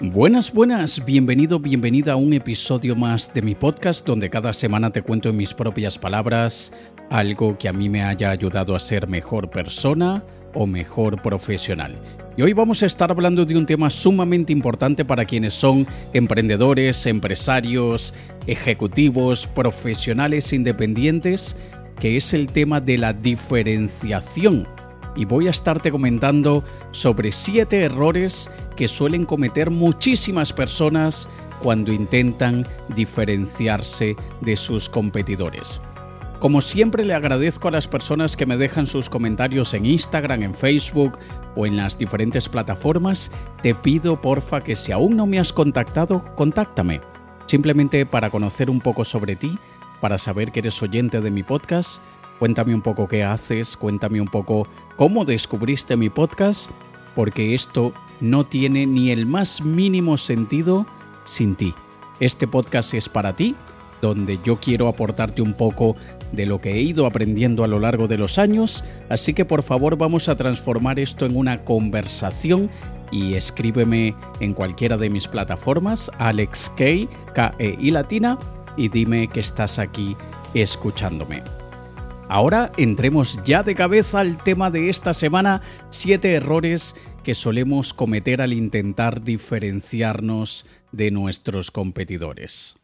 Buenas, buenas, bienvenido, bienvenida a un episodio más de mi podcast donde cada semana te cuento en mis propias palabras algo que a mí me haya ayudado a ser mejor persona o mejor profesional. Y hoy vamos a estar hablando de un tema sumamente importante para quienes son emprendedores, empresarios, ejecutivos, profesionales independientes, que es el tema de la diferenciación. Y voy a estarte comentando sobre siete errores que suelen cometer muchísimas personas cuando intentan diferenciarse de sus competidores. Como siempre le agradezco a las personas que me dejan sus comentarios en Instagram, en Facebook o en las diferentes plataformas, te pido porfa que si aún no me has contactado, contáctame. Simplemente para conocer un poco sobre ti, para saber que eres oyente de mi podcast, cuéntame un poco qué haces, cuéntame un poco cómo descubriste mi podcast, porque esto no tiene ni el más mínimo sentido sin ti. Este podcast es para ti, donde yo quiero aportarte un poco de lo que he ido aprendiendo a lo largo de los años, así que por favor vamos a transformar esto en una conversación y escríbeme en cualquiera de mis plataformas, Alex K, K -E latina, y dime que estás aquí escuchándome. Ahora entremos ya de cabeza al tema de esta semana, siete errores que solemos cometer al intentar diferenciarnos de nuestros competidores.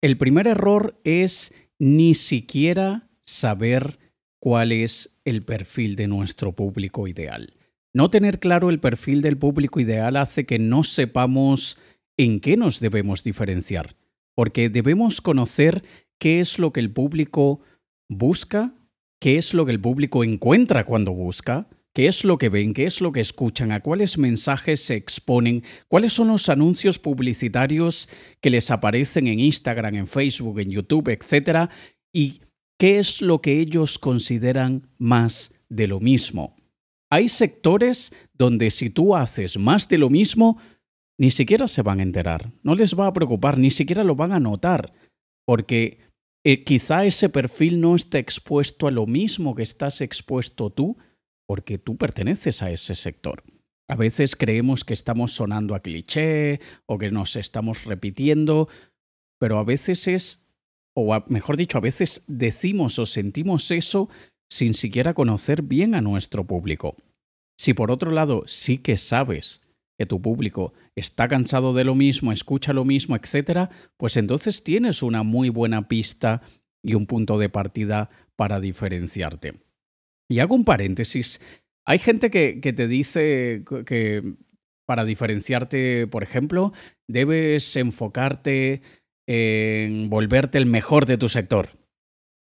El primer error es ni siquiera saber cuál es el perfil de nuestro público ideal. No tener claro el perfil del público ideal hace que no sepamos en qué nos debemos diferenciar, porque debemos conocer qué es lo que el público busca, qué es lo que el público encuentra cuando busca, qué es lo que ven, qué es lo que escuchan, a cuáles mensajes se exponen, cuáles son los anuncios publicitarios que les aparecen en Instagram, en Facebook, en YouTube, etc. Y qué es lo que ellos consideran más de lo mismo. Hay sectores donde si tú haces más de lo mismo, ni siquiera se van a enterar, no les va a preocupar, ni siquiera lo van a notar, porque eh, quizá ese perfil no esté expuesto a lo mismo que estás expuesto tú, porque tú perteneces a ese sector. A veces creemos que estamos sonando a cliché o que nos estamos repitiendo, pero a veces es, o mejor dicho, a veces decimos o sentimos eso sin siquiera conocer bien a nuestro público. Si por otro lado sí que sabes que tu público está cansado de lo mismo, escucha lo mismo, etc., pues entonces tienes una muy buena pista y un punto de partida para diferenciarte. Y hago un paréntesis. Hay gente que, te dice que para diferenciarte, por ejemplo, debes enfocarte en volverte el mejor de tu sector.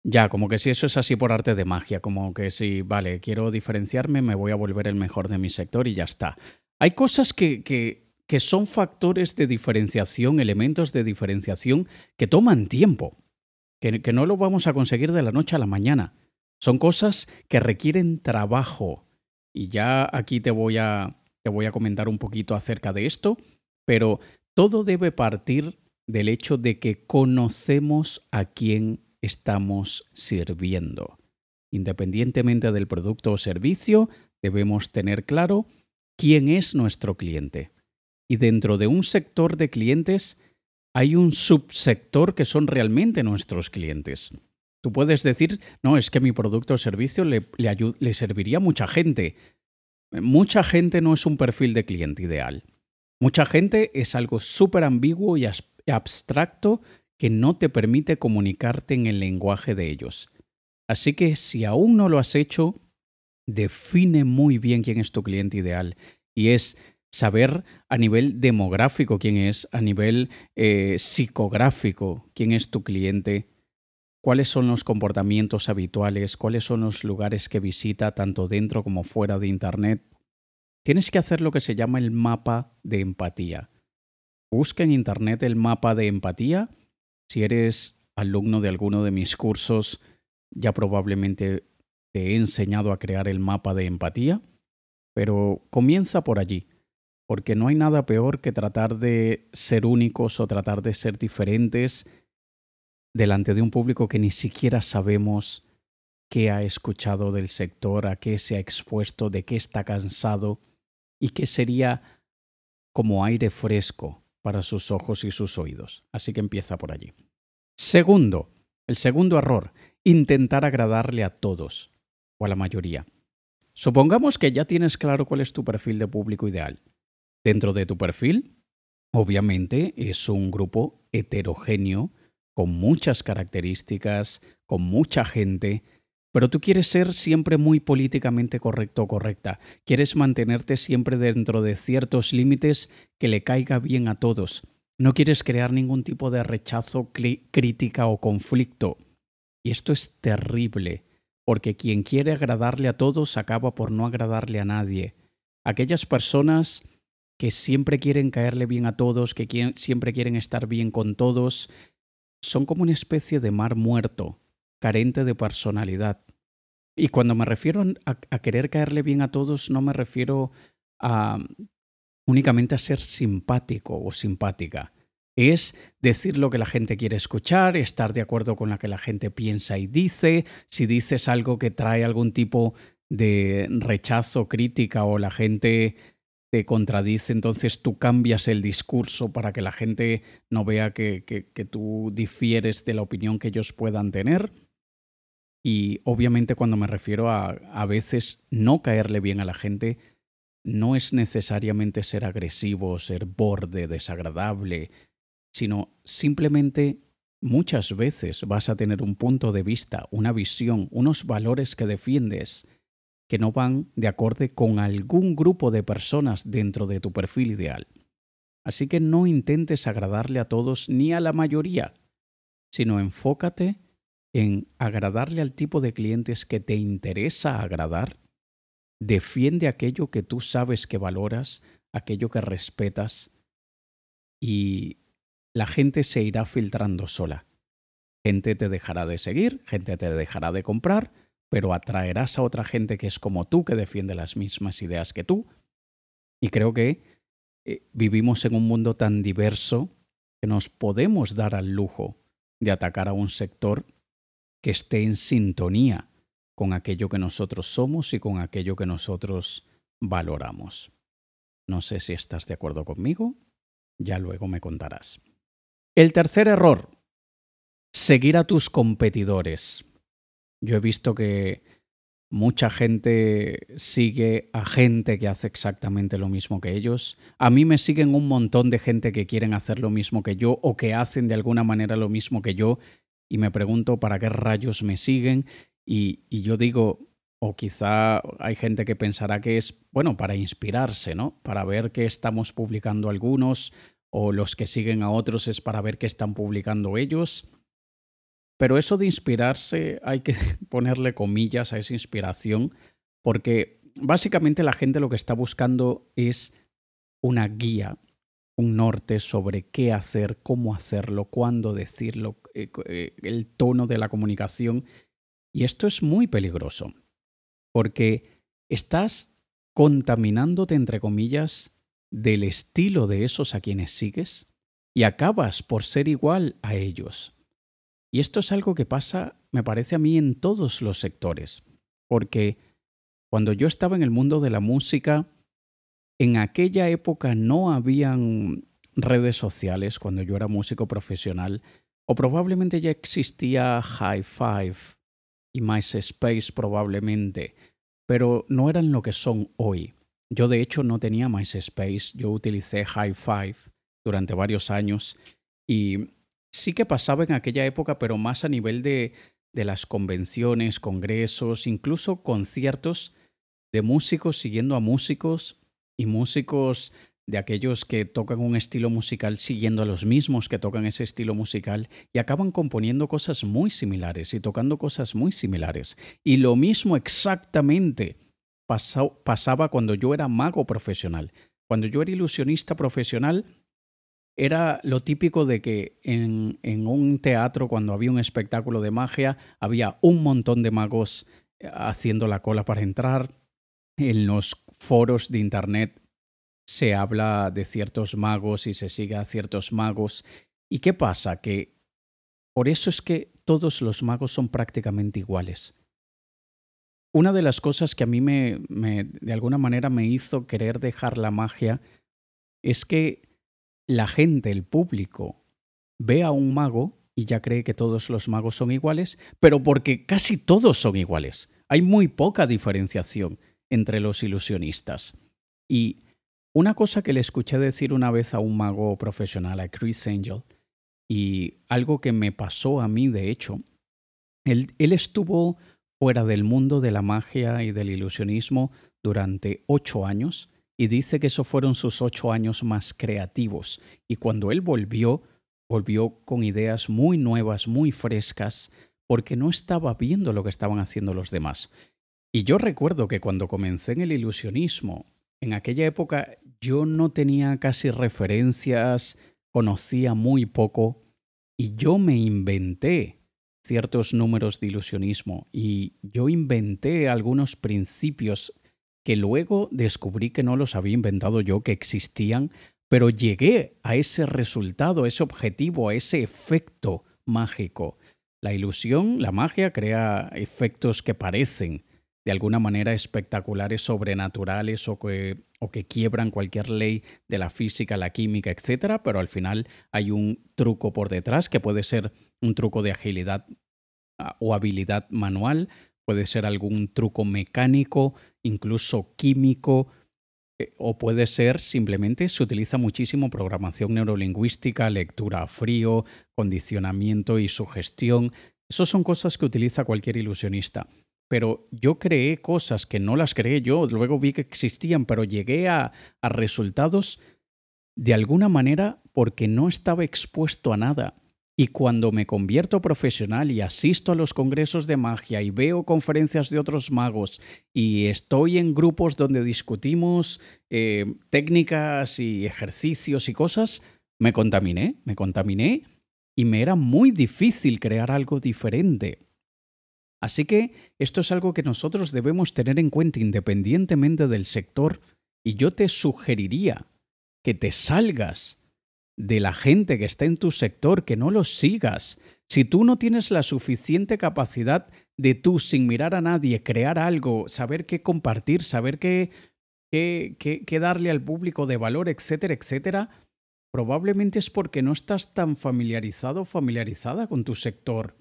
Ya, como que si eso es así por arte de magia, como que si, vale, quiero diferenciarme, me voy a volver el mejor de mi sector y ya está. Hay cosas que, que, son factores de diferenciación, elementos de diferenciación que toman tiempo, que, que no lo vamos a conseguir de la noche a la mañana. Son cosas que requieren trabajo. Y ya aquí te voy a, te voy a comentar un poquito acerca de esto, pero todo debe partir del hecho de que conocemos a quién estamos sirviendo. Independientemente del producto o servicio, debemos tener claro quién es nuestro cliente. Y dentro de un sector de clientes hay un subsector que son realmente nuestros clientes. Tú puedes decir, no, es que mi producto o servicio le, serviría a mucha gente. Mucha gente no es un perfil de cliente ideal. Mucha gente es algo súper ambiguo y abstracto que no te permite comunicarte en el lenguaje de ellos. Así que si aún no lo has hecho, define muy bien quién es tu cliente ideal. Y es saber a nivel demográfico quién es, a nivel eh, psicográfico quién es tu cliente cuáles son los comportamientos habituales, cuáles son los lugares que visita tanto dentro como fuera de Internet. Tienes que hacer lo que se llama el mapa de empatía. Busca en Internet el mapa de empatía. Si eres alumno de alguno de mis cursos, ya probablemente te he enseñado a crear el mapa de empatía, pero comienza por allí, porque no hay nada peor que tratar de ser únicos o tratar de ser diferentes delante de un público que ni siquiera sabemos qué ha escuchado del sector, a qué se ha expuesto, de qué está cansado y qué sería como aire fresco para sus ojos y sus oídos. Así que empieza por allí. Segundo, el segundo error, intentar agradarle a todos o a la mayoría. Supongamos que ya tienes claro cuál es tu perfil de público ideal. Dentro de tu perfil, obviamente, es un grupo heterogéneo, con muchas características, con mucha gente, pero tú quieres ser siempre muy políticamente correcto o correcta. Quieres mantenerte siempre dentro de ciertos límites que le caiga bien a todos. No quieres crear ningún tipo de rechazo, crítica o conflicto. Y esto es terrible, porque quien quiere agradarle a todos acaba por no agradarle a nadie. Aquellas personas que siempre quieren caerle bien a todos, que siempre quieren estar bien con todos, son como una especie de mar muerto, carente de personalidad. Y cuando me refiero a, querer caerle bien a todos, no me refiero a únicamente a ser simpático o simpática. Es decir lo que la gente quiere escuchar, estar de acuerdo con lo que la gente piensa y dice. Si dices algo que trae algún tipo de rechazo, crítica o la gente te contradice, entonces tú cambias el discurso para que la gente no vea que, que tú difieres de la opinión que ellos puedan tener. Y obviamente cuando me refiero a a veces no caerle bien a la gente, no es necesariamente ser agresivo, ser borde, desagradable, sino simplemente muchas veces vas a tener un punto de vista, una visión, unos valores que defiendes que no van de acorde con algún grupo de personas dentro de tu perfil ideal. Así que no intentes agradarle a todos ni a la mayoría, sino enfócate en agradarle al tipo de clientes que te interesa agradar, defiende aquello que tú sabes que valoras, aquello que respetas y la gente se irá filtrando sola. Gente te dejará de seguir, gente te dejará de comprar, pero atraerás a otra gente que es como tú, que defiende las mismas ideas que tú. Y creo que eh, vivimos en un mundo tan diverso que nos podemos dar al lujo de atacar a un sector que esté en sintonía con aquello que nosotros somos y con aquello que nosotros valoramos. No sé si estás de acuerdo conmigo, ya luego me contarás. El tercer error, seguir a tus competidores. Yo he visto que mucha gente sigue a gente que hace exactamente lo mismo que ellos. A mí me siguen un montón de gente que quieren hacer lo mismo que yo o que hacen de alguna manera lo mismo que yo y me pregunto para qué rayos me siguen y, yo digo, o quizá hay gente que pensará que es, bueno, para inspirarse, ¿no? Para ver qué estamos publicando algunos o los que siguen a otros es para ver qué están publicando ellos. Pero eso de inspirarse hay que ponerle comillas a esa inspiración porque básicamente la gente lo que está buscando es una guía un norte sobre qué hacer, cómo hacerlo, cuándo decirlo, eh, eh, el tono de la comunicación. Y esto es muy peligroso, porque estás contaminándote, entre comillas, del estilo de esos a quienes sigues y acabas por ser igual a ellos. Y esto es algo que pasa, me parece a mí, en todos los sectores, porque cuando yo estaba en el mundo de la música, en aquella época no habían redes sociales cuando yo era músico profesional, o probablemente ya existía High Five y MySpace probablemente, pero no eran lo que son hoy. Yo de hecho no tenía MySpace, yo utilicé High Five durante varios años y sí que pasaba en aquella época, pero más a nivel de, de las convenciones, congresos, incluso conciertos de músicos siguiendo a músicos y músicos de aquellos que tocan un estilo musical siguiendo a los mismos que tocan ese estilo musical y acaban componiendo cosas muy similares y tocando cosas muy similares. Y lo mismo exactamente pasaba cuando yo era mago profesional. Cuando yo era ilusionista profesional, era lo típico de que en, en un teatro, cuando había un espectáculo de magia, había un montón de magos eh, haciendo la cola para entrar, en los foros de Internet se habla de ciertos magos y se sigue a ciertos magos. ¿Y qué pasa? Que por eso es que todos los magos son prácticamente iguales. Una de las cosas que a mí me, de alguna manera me hizo querer dejar la magia es que la gente, el público, ve a un mago y ya cree que todos los magos son iguales, pero porque casi todos son iguales. Hay muy poca diferenciación entre los ilusionistas. Y una cosa que le escuché decir una vez a un mago profesional, a Chris Angel, y algo que me pasó a mí, de hecho, él estuvo fuera del mundo de la magia y del ilusionismo durante ocho años y dice que esos fueron sus ocho años más creativos. Y cuando él volvió, volvió con ideas muy nuevas, muy frescas, porque no estaba viendo lo que estaban haciendo los demás. Y yo recuerdo que cuando comencé en el ilusionismo, en aquella época yo no tenía casi referencias, conocía muy poco, y yo me inventé ciertos números de ilusionismo y yo inventé algunos principios que luego descubrí que no los había inventado yo, que existían, pero llegué a ese resultado, a ese objetivo, a ese efecto mágico. La ilusión, la magia, crea efectos que parecen de alguna manera espectaculares, sobrenaturales o que, o que quiebran cualquier ley de la física, la química, etc. Pero al final hay un truco por detrás que puede ser un truco de agilidad ah, o habilidad manual, puede ser algún truco mecánico, incluso químico, eh, o puede ser simplemente se utiliza muchísimo programación neurolingüística, lectura a frío, condicionamiento y sugestión. Esas son cosas que utiliza cualquier ilusionista. Pero yo creé cosas que no las creé yo, luego vi que existían, pero llegué a, resultados de alguna manera porque no estaba expuesto a nada. Y cuando me convierto profesional y asisto a los congresos de magia y veo conferencias de otros magos y estoy en grupos donde discutimos eh, técnicas y ejercicios y cosas, me contaminé, me contaminé y me era muy difícil crear algo diferente. Así que esto es algo que nosotros debemos tener en cuenta independientemente del sector y yo te sugeriría que te salgas de la gente que está en tu sector, que no los sigas. Si tú no tienes la suficiente capacidad de tú, sin mirar a nadie, crear algo, saber qué compartir, saber qué, qué, qué, darle al público de valor, etcétera, etcétera, probablemente es porque no estás tan familiarizado o familiarizada con tu sector.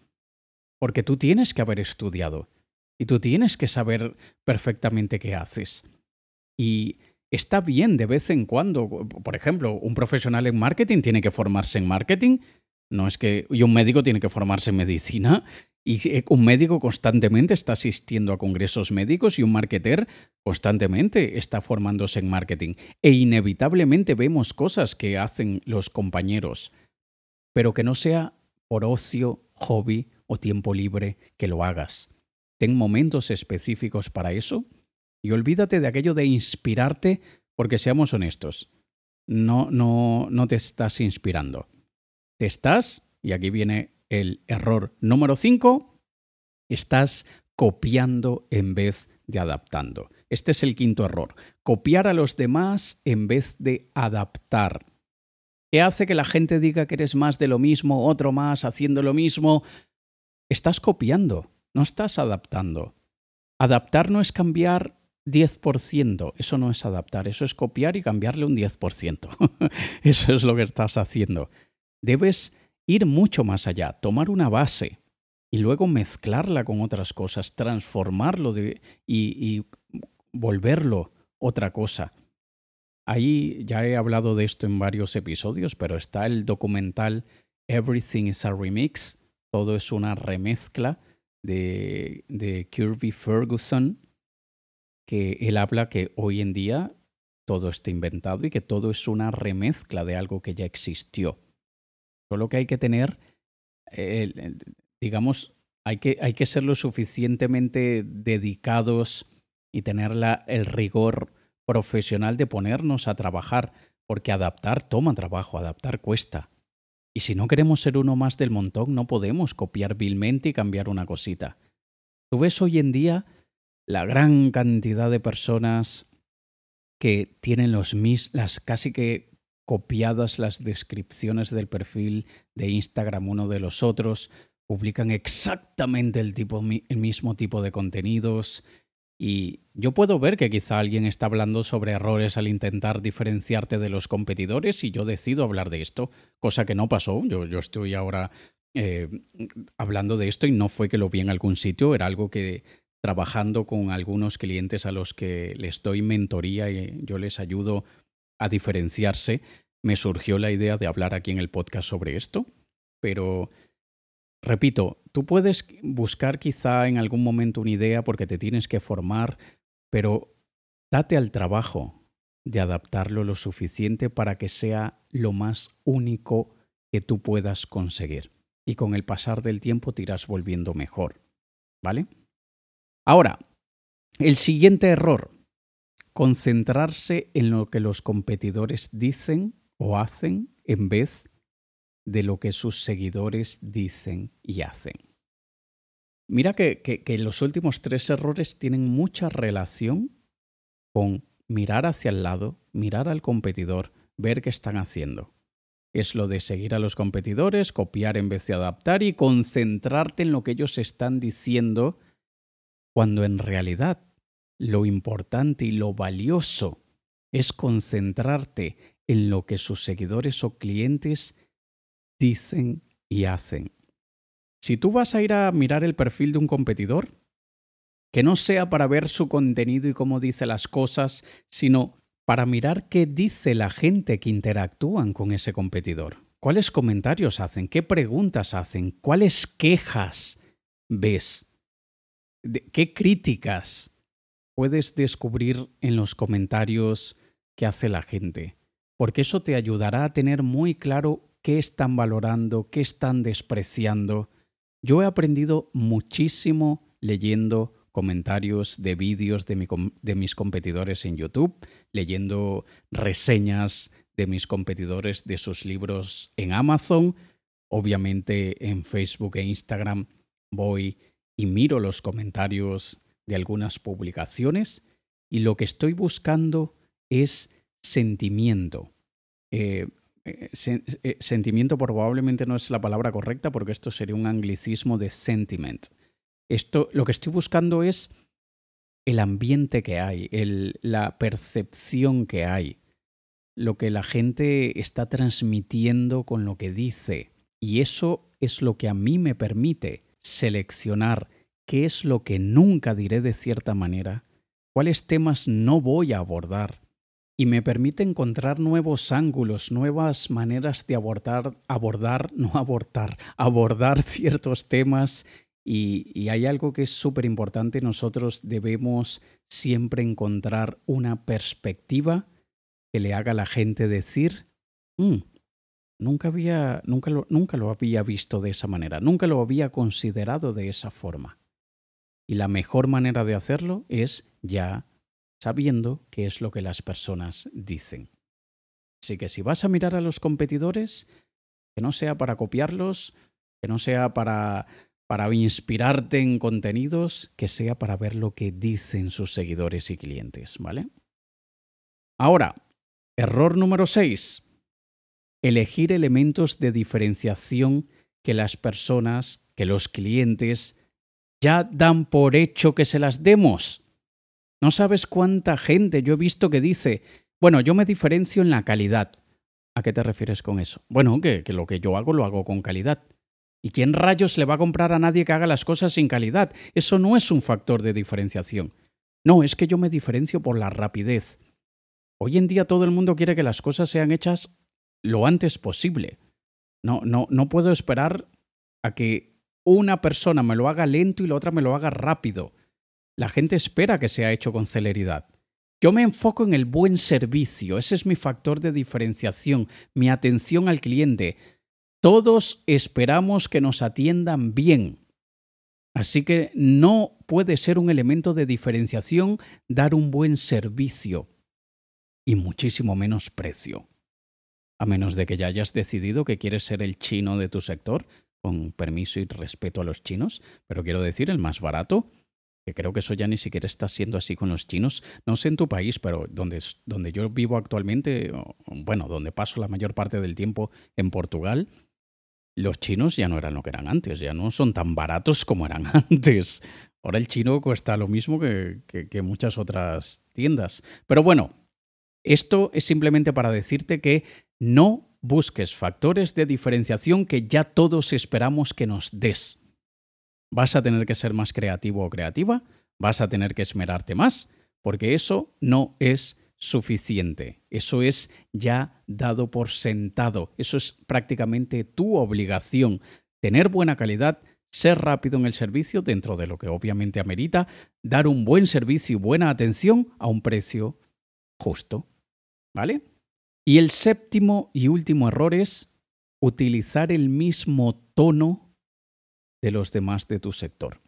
Porque tú tienes que haber estudiado y tú tienes que saber perfectamente qué haces. Y está bien de vez en cuando. Por ejemplo, un profesional en marketing tiene que formarse en marketing. No es que. Y un médico tiene que formarse en medicina. Y eh, un médico constantemente está asistiendo a congresos médicos y un marketer constantemente está formándose en marketing. E inevitablemente vemos cosas que hacen los compañeros, pero que no sea por ocio, hobby o tiempo libre que lo hagas. Ten momentos específicos para eso y olvídate de aquello de inspirarte, porque seamos honestos, no, no, no te estás inspirando. Te estás, y aquí viene el error número 5, estás copiando en vez de adaptando. Este es el quinto error. Copiar a los demás en vez de adaptar. ¿Qué hace que la gente diga que eres más de lo mismo, otro más haciendo lo mismo? Estás copiando, no estás adaptando. Adaptar no es cambiar 10%, eso no es adaptar, eso es copiar y cambiarle un 10%. eso es lo que estás haciendo. Debes ir mucho más allá, tomar una base y luego mezclarla con otras cosas, transformarlo y, y volverlo otra cosa. Ahí ya he hablado de esto en varios episodios, pero está el documental Everything is a Remix, todo es una remezcla de, de Kirby Ferguson, que él habla que hoy en día todo está inventado y que todo es una remezcla de algo que ya existió. Solo que hay que tener, digamos, hay que, hay que ser lo suficientemente dedicados y tener el rigor profesional de ponernos a trabajar, porque adaptar toma trabajo, adaptar cuesta. Y si no queremos ser uno más del montón, no podemos copiar vilmente y cambiar una cosita. Tú ves hoy en día la gran cantidad de personas que tienen los mis, las casi que copiadas las descripciones del perfil de Instagram uno de los otros, publican exactamente el, tipo, el mismo tipo de contenidos, Y yo puedo ver que quizá alguien está hablando sobre errores al intentar diferenciarte de los competidores y yo decido hablar de esto, cosa que no pasó. Yo, estoy ahora eh, hablando de esto y no fue que lo vi en algún sitio, era algo que trabajando con algunos clientes a los que les doy mentoría y yo les ayudo a diferenciarse, me surgió la idea de hablar aquí en el podcast sobre esto, pero repito, tú puedes buscar quizá en algún momento una idea porque te tienes que formar, pero date al trabajo de adaptarlo lo suficiente para que sea lo más único que tú puedas conseguir. Y con el pasar del tiempo te irás volviendo mejor. ¿Vale? Ahora, el siguiente error, concentrarse en lo que los competidores dicen o hacen en vez de lo que sus seguidores dicen y hacen. Mira que, que, los últimos tres errores tienen mucha relación con mirar hacia el lado, mirar al competidor, ver qué están haciendo. Es lo de seguir a los competidores, copiar en vez de adaptar y concentrarte en lo que ellos están diciendo, cuando en realidad lo importante y lo valioso es concentrarte en lo que sus seguidores o clientes dicen y hacen. Si tú vas a ir a mirar el perfil de un competidor, que no sea para ver su contenido y cómo dice las cosas, sino para mirar qué dice la gente que interactúan con ese competidor. ¿Cuáles comentarios hacen? ¿Qué preguntas hacen? ¿Cuáles quejas ves? ¿Qué críticas puedes descubrir en los comentarios que hace la gente? Porque eso te ayudará a tener muy claro qué están valorando, qué están despreciando. Yo he aprendido muchísimo leyendo comentarios de vídeos de, mis competidores en YouTube, leyendo reseñas de mis competidores de sus libros en Amazon. Obviamente en Facebook e Instagram voy y miro los comentarios de algunas publicaciones y lo que estoy buscando es sentimiento. Eh, eh, eh, sentimiento probablemente no es la palabra correcta porque esto sería un anglicismo de sentiment. Esto, lo que estoy buscando es el ambiente que hay, la percepción que hay, lo que la gente está transmitiendo con lo que dice. Y eso es lo que a mí me permite seleccionar qué es lo que nunca diré de cierta manera, cuáles temas no voy a abordar, y me permite encontrar nuevos ángulos, nuevas maneras de abordar, abordar, no abortar, abordar ciertos temas. Y, hay algo que es súper importante, nosotros debemos siempre encontrar una perspectiva que le haga a la gente decir, mm, nunca, había, nunca, nunca lo había visto de esa manera, nunca lo había considerado de esa forma. Y la mejor manera de hacerlo es ya sabiendo qué es lo que las personas dicen. Así que si vas a mirar a los competidores, que no sea para copiarlos, que no sea para, para inspirarte en contenidos, que sea para ver lo que dicen sus seguidores y clientes, ¿vale? Ahora, error número 6. Elegir elementos de diferenciación que las personas, que los clientes, ya dan por hecho que se las demos. No sabes cuánta gente yo he visto que dice, bueno, yo me diferencio en la calidad. ¿A qué te refieres con eso? Bueno, que, que, lo que yo hago lo hago con calidad. ¿Y quién rayos le va a comprar a nadie que haga las cosas sin calidad? Eso no es un factor de diferenciación. No, es que yo me diferencio por la rapidez. Hoy en día todo el mundo quiere que las cosas sean hechas lo antes posible. No, no, no puedo esperar a que una persona me lo haga lento y la otra me lo haga rápido. La gente espera que sea hecho con celeridad. Yo me enfoco en el buen servicio, ese es mi factor de diferenciación, mi atención al cliente. Todos esperamos que nos atiendan bien. Así que no puede ser un elemento de diferenciación dar un buen servicio y muchísimo menos precio. A menos de que ya hayas decidido que quieres ser el chino de tu sector, con permiso y respeto a los chinos, pero quiero decir el más barato, que creo que eso ya ni siquiera está siendo así con los chinos. No sé en tu país, pero donde, donde yo vivo actualmente, bueno, donde paso la mayor parte del tiempo en Portugal, los chinos ya no eran lo que eran antes, ya no son tan baratos como eran antes. Ahora el chino cuesta lo mismo que, que muchas otras tiendas. Pero bueno, esto es simplemente para decirte que no busques factores de diferenciación que ya todos esperamos que nos des. Vas a tener que ser más creativo o creativa, vas a tener que esmerarte más, porque eso no es suficiente. Eso es ya dado por sentado. Eso es prácticamente tu obligación. Tener buena calidad, ser rápido en el servicio dentro de lo que obviamente amerita, dar un buen servicio y buena atención a un precio justo. ¿Vale? Y el séptimo y último error es utilizar el mismo tono de los demás de tu sector.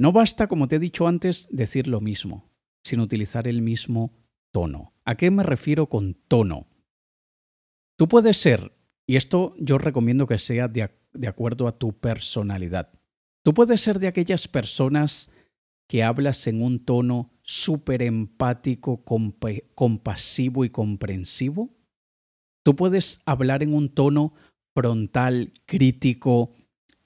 No basta, como te he dicho antes, decir lo mismo, sino utilizar el mismo tono. ¿A qué me refiero con tono? Tú puedes ser, y esto yo recomiendo que sea de, de acuerdo a tu personalidad, tú puedes ser de aquellas personas que hablas en un tono súper empático, compasivo y comprensivo. Tú puedes hablar en un tono frontal, crítico,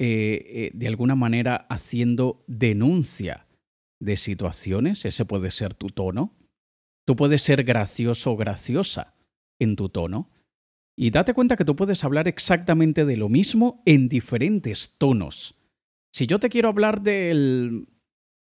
eh, eh, de alguna manera haciendo denuncia de situaciones, ese puede ser tu tono. Tú puedes ser gracioso o graciosa en tu tono. Y date cuenta que tú puedes hablar exactamente de lo mismo en diferentes tonos. Si yo te quiero hablar del,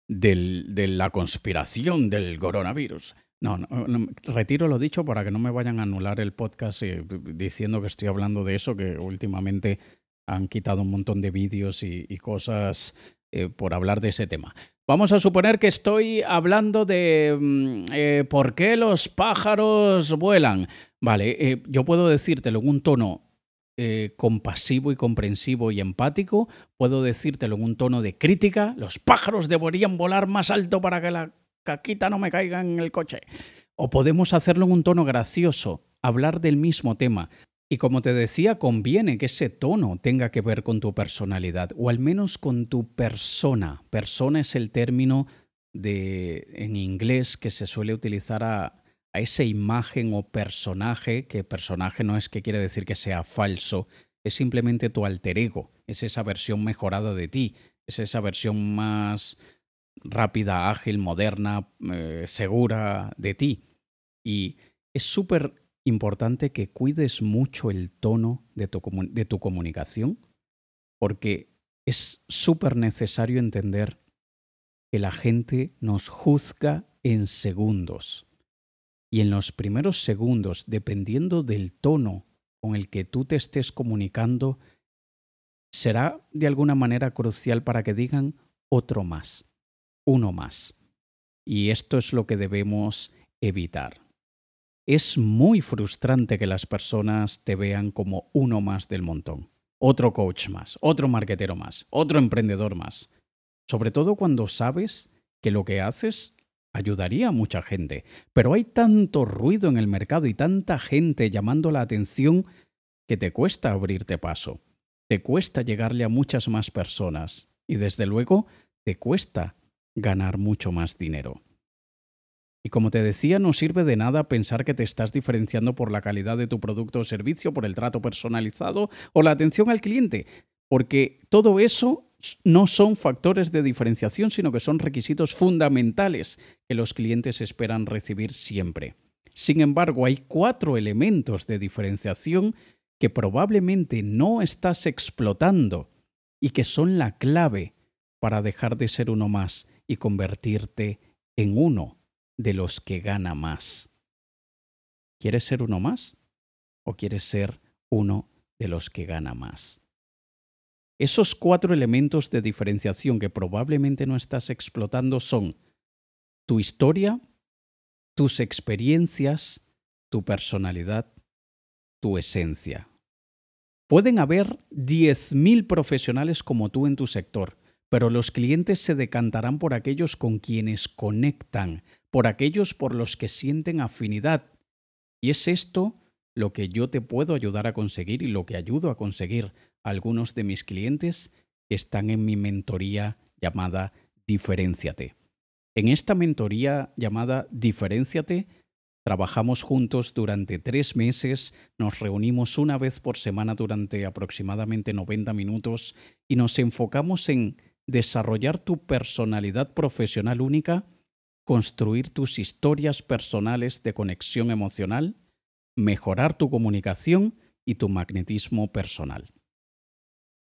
del, de la conspiración del coronavirus, no, no, retiro lo dicho para que no me vayan a anular el podcast eh, diciendo que estoy hablando de eso, que últimamente han quitado un montón de vídeos y, cosas eh, por hablar de ese tema. Vamos a suponer que estoy hablando de mm, eh, por qué los pájaros vuelan. Vale, eh, yo puedo decírtelo en un tono compasivo y comprensivo y empático, puedo decírtelo en un tono de crítica, los pájaros deberían volar más alto para que la caquita no me caiga en el coche. O podemos hacerlo en un tono gracioso, hablar del mismo tema, y como te decía, conviene que ese tono tenga que ver con tu personalidad, o al menos con tu persona. Persona es el término de, en inglés que se suele utilizar a, a esa imagen o personaje, que personaje no es que quiere decir que sea falso, es simplemente tu alter ego, es esa versión mejorada de ti, es esa versión más rápida, ágil, moderna, eh, segura de ti. Y es súper importante que cuides mucho el tono de tu, comunicación, porque es súper necesario entender que la gente nos juzga en segundos. Y en los primeros segundos, dependiendo del tono con el que tú te estés comunicando, será de alguna manera crucial para que digan otro más, uno más. Y esto es lo que debemos evitar. Es muy frustrante que las personas te vean como uno más del montón. Otro coach más, otro marketero más, otro emprendedor más. Sobre todo cuando sabes que lo que haces ayudaría a mucha gente. Pero hay tanto ruido en el mercado y tanta gente llamando la atención que te cuesta abrirte paso. Te cuesta llegarle a muchas más personas. Y desde luego, te cuesta ganar mucho más dinero. Y como te decía, no sirve de nada pensar que te estás diferenciando por la calidad de tu producto o servicio, por el trato personalizado o la atención al cliente, porque todo eso no son factores de diferenciación, sino que son requisitos fundamentales que los clientes esperan recibir siempre. Sin embargo, hay cuatro elementos de diferenciación que probablemente no estás explotando y que son la clave para dejar de ser uno más y convertirte en uno de los que gana más. ¿Quieres ser uno más? ¿O quieres ser uno de los que gana más? Esos cuatro elementos de diferenciación que probablemente no estás explotando son tu historia, tus experiencias, tu personalidad, tu esencia. Pueden haber 10.000 profesionales como tú en tu sector, pero los clientes se decantarán por aquellos con quienes conectan, por aquellos por los que sienten afinidad. Y es esto lo que yo te puedo ayudar a conseguir y lo que ayudo a conseguir a algunos de mis clientes que están en mi mentoría llamada Diferenciate. En esta mentoría llamada Diferenciate, trabajamos juntos durante tres meses, nos reunimos una vez por semana durante aproximadamente 90 minutos y nos enfocamos en desarrollar tu personalidad profesional única, construir tus historias personales de conexión emocional, mejorar tu comunicación y tu magnetismo personal.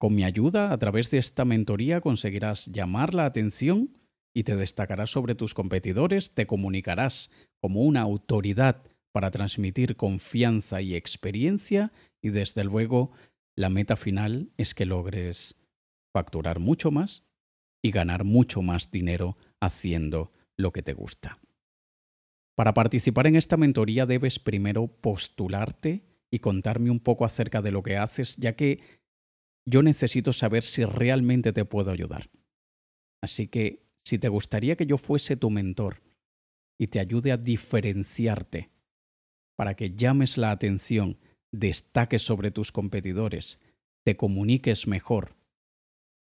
Con mi ayuda, a través de esta mentoría conseguirás llamar la atención y te destacarás sobre tus competidores, te comunicarás como una autoridad para transmitir confianza y experiencia y desde luego la meta final es que logres facturar mucho más y ganar mucho más dinero haciendo lo que te gusta. Para participar en esta mentoría debes primero postularte y contarme un poco acerca de lo que haces, ya que yo necesito saber si realmente te puedo ayudar. Así que si te gustaría que yo fuese tu mentor y te ayude a diferenciarte para que llames la atención, destaques sobre tus competidores, te comuniques mejor,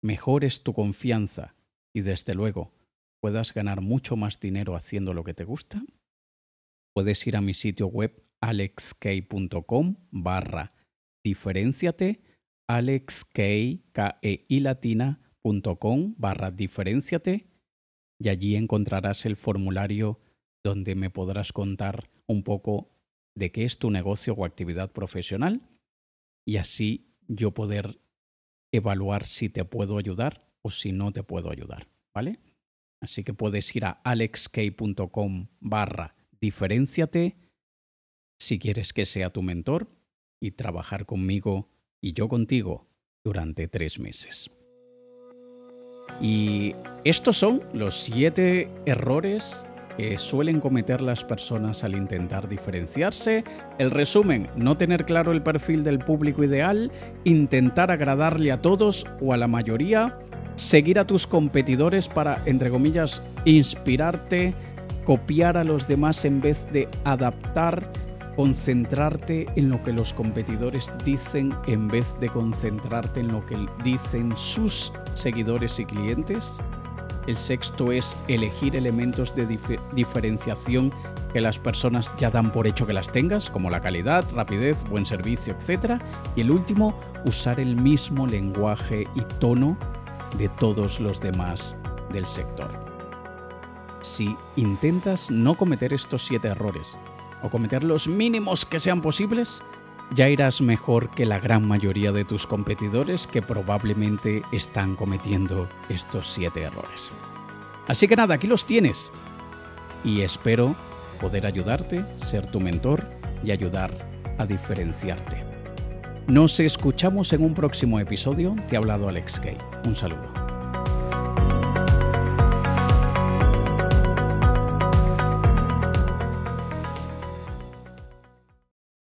mejores tu confianza y desde luego puedas ganar mucho más dinero haciendo lo que te gusta, puedes ir a mi sitio web alexkey.com barra diferenciate alexkeilatina.com barra diferenciate y allí encontrarás el formulario donde me podrás contar un poco de qué es tu negocio o actividad profesional y así yo poder evaluar si te puedo ayudar o si no te puedo ayudar, ¿vale? Así que puedes ir a alexk.com barra diferenciate si quieres que sea tu mentor y trabajar conmigo y yo contigo durante tres meses. Y estos son los siete errores que suelen cometer las personas al intentar diferenciarse. El resumen, no tener claro el perfil del público ideal, intentar agradarle a todos o a la mayoría, seguir a tus competidores para, entre comillas, inspirarte, copiar a los demás en vez de adaptar concentrarte en lo que los competidores dicen en vez de concentrarte en lo que dicen sus seguidores y clientes. El sexto es elegir elementos de diferenciación que las personas ya dan por hecho que las tengas, como la calidad, rapidez, buen servicio, etc. Y el último, usar el mismo lenguaje y tono de todos los demás del sector. Si intentas no cometer estos siete errores o cometer los mínimos que sean posibles, ya irás mejor que la gran mayoría de tus competidores que probablemente están cometiendo estos siete errores. Así que nada, aquí los tienes. Y espero poder ayudarte, ser tu mentor y ayudar a diferenciarte. Nos escuchamos en un próximo episodio. Te ha hablado Alex Kay. Un saludo.